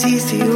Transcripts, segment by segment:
it's easy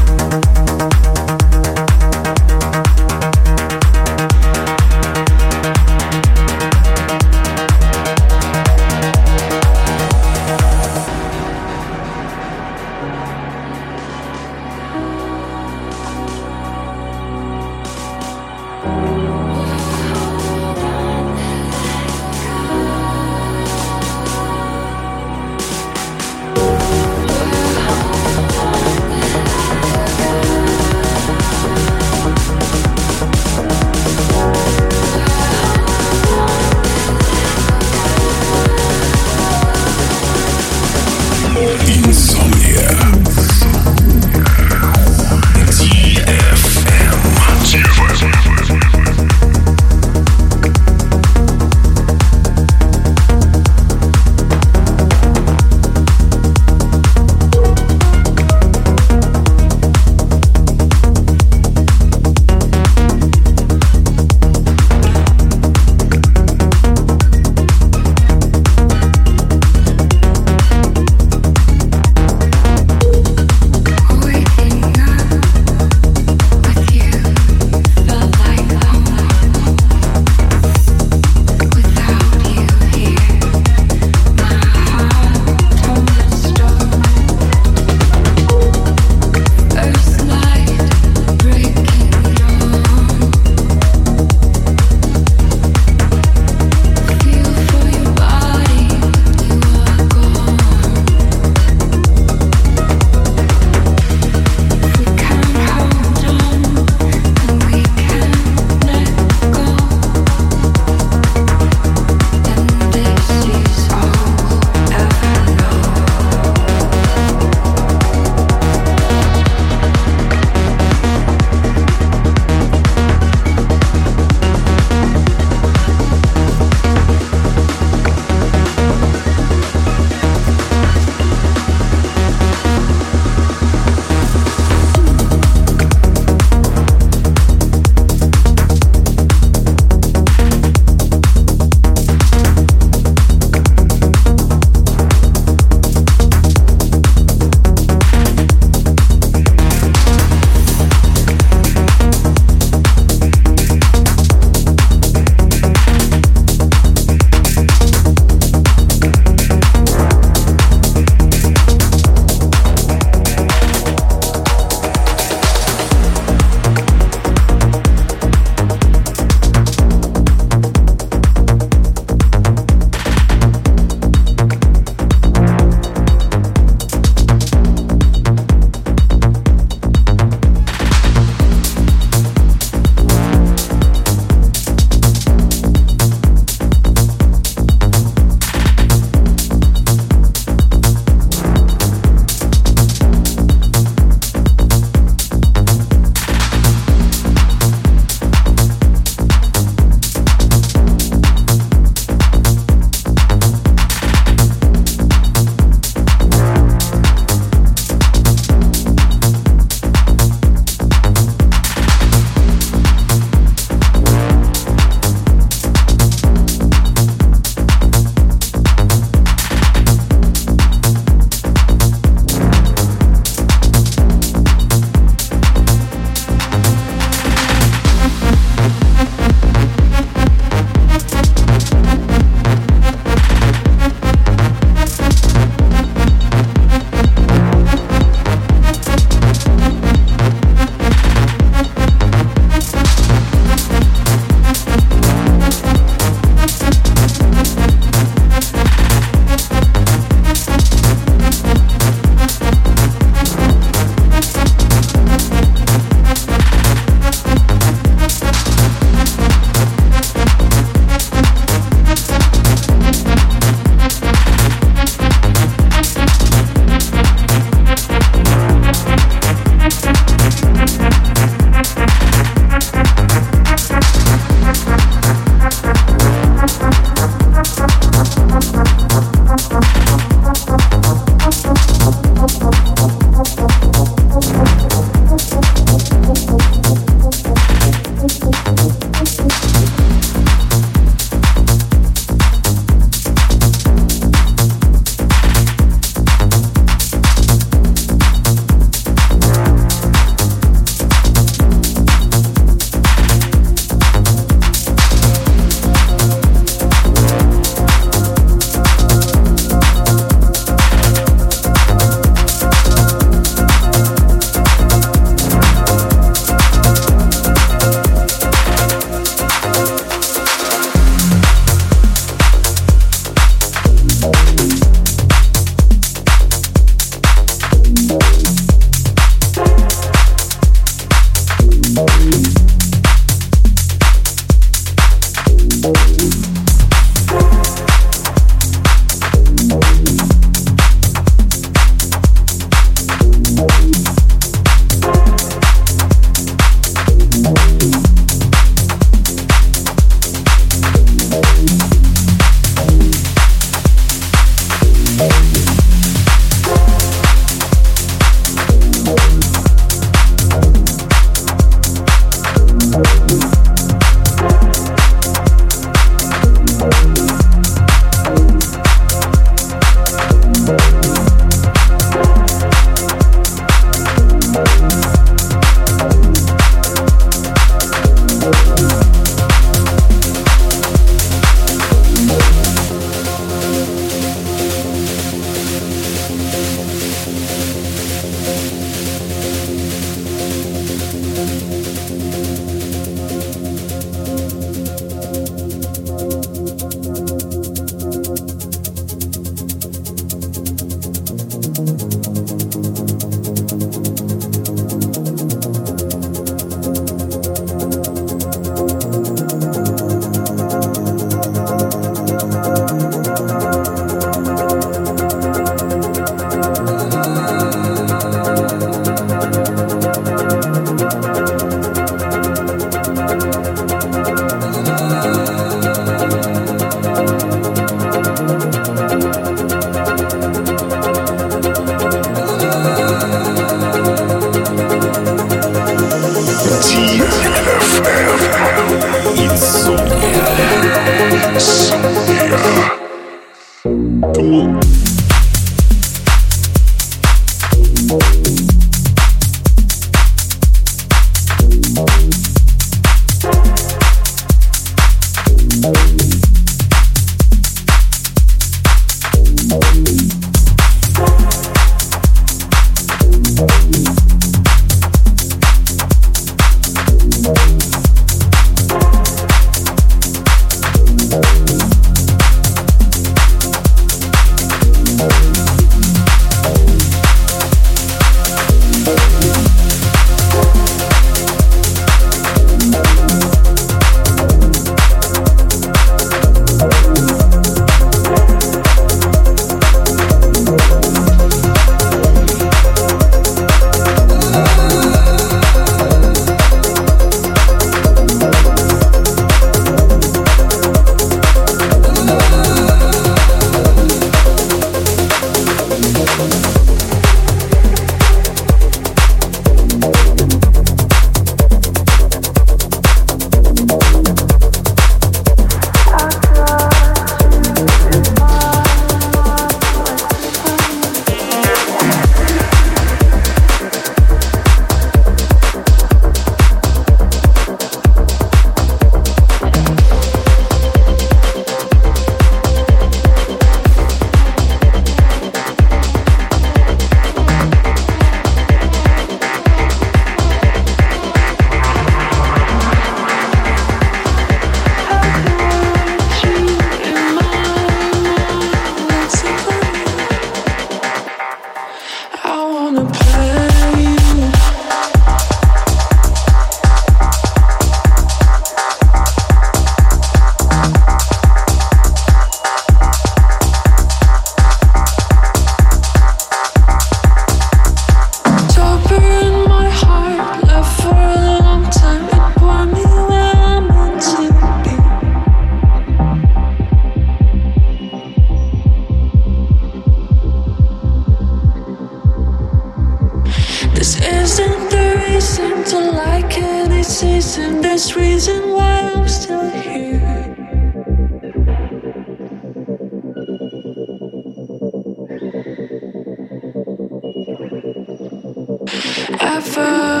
Oh.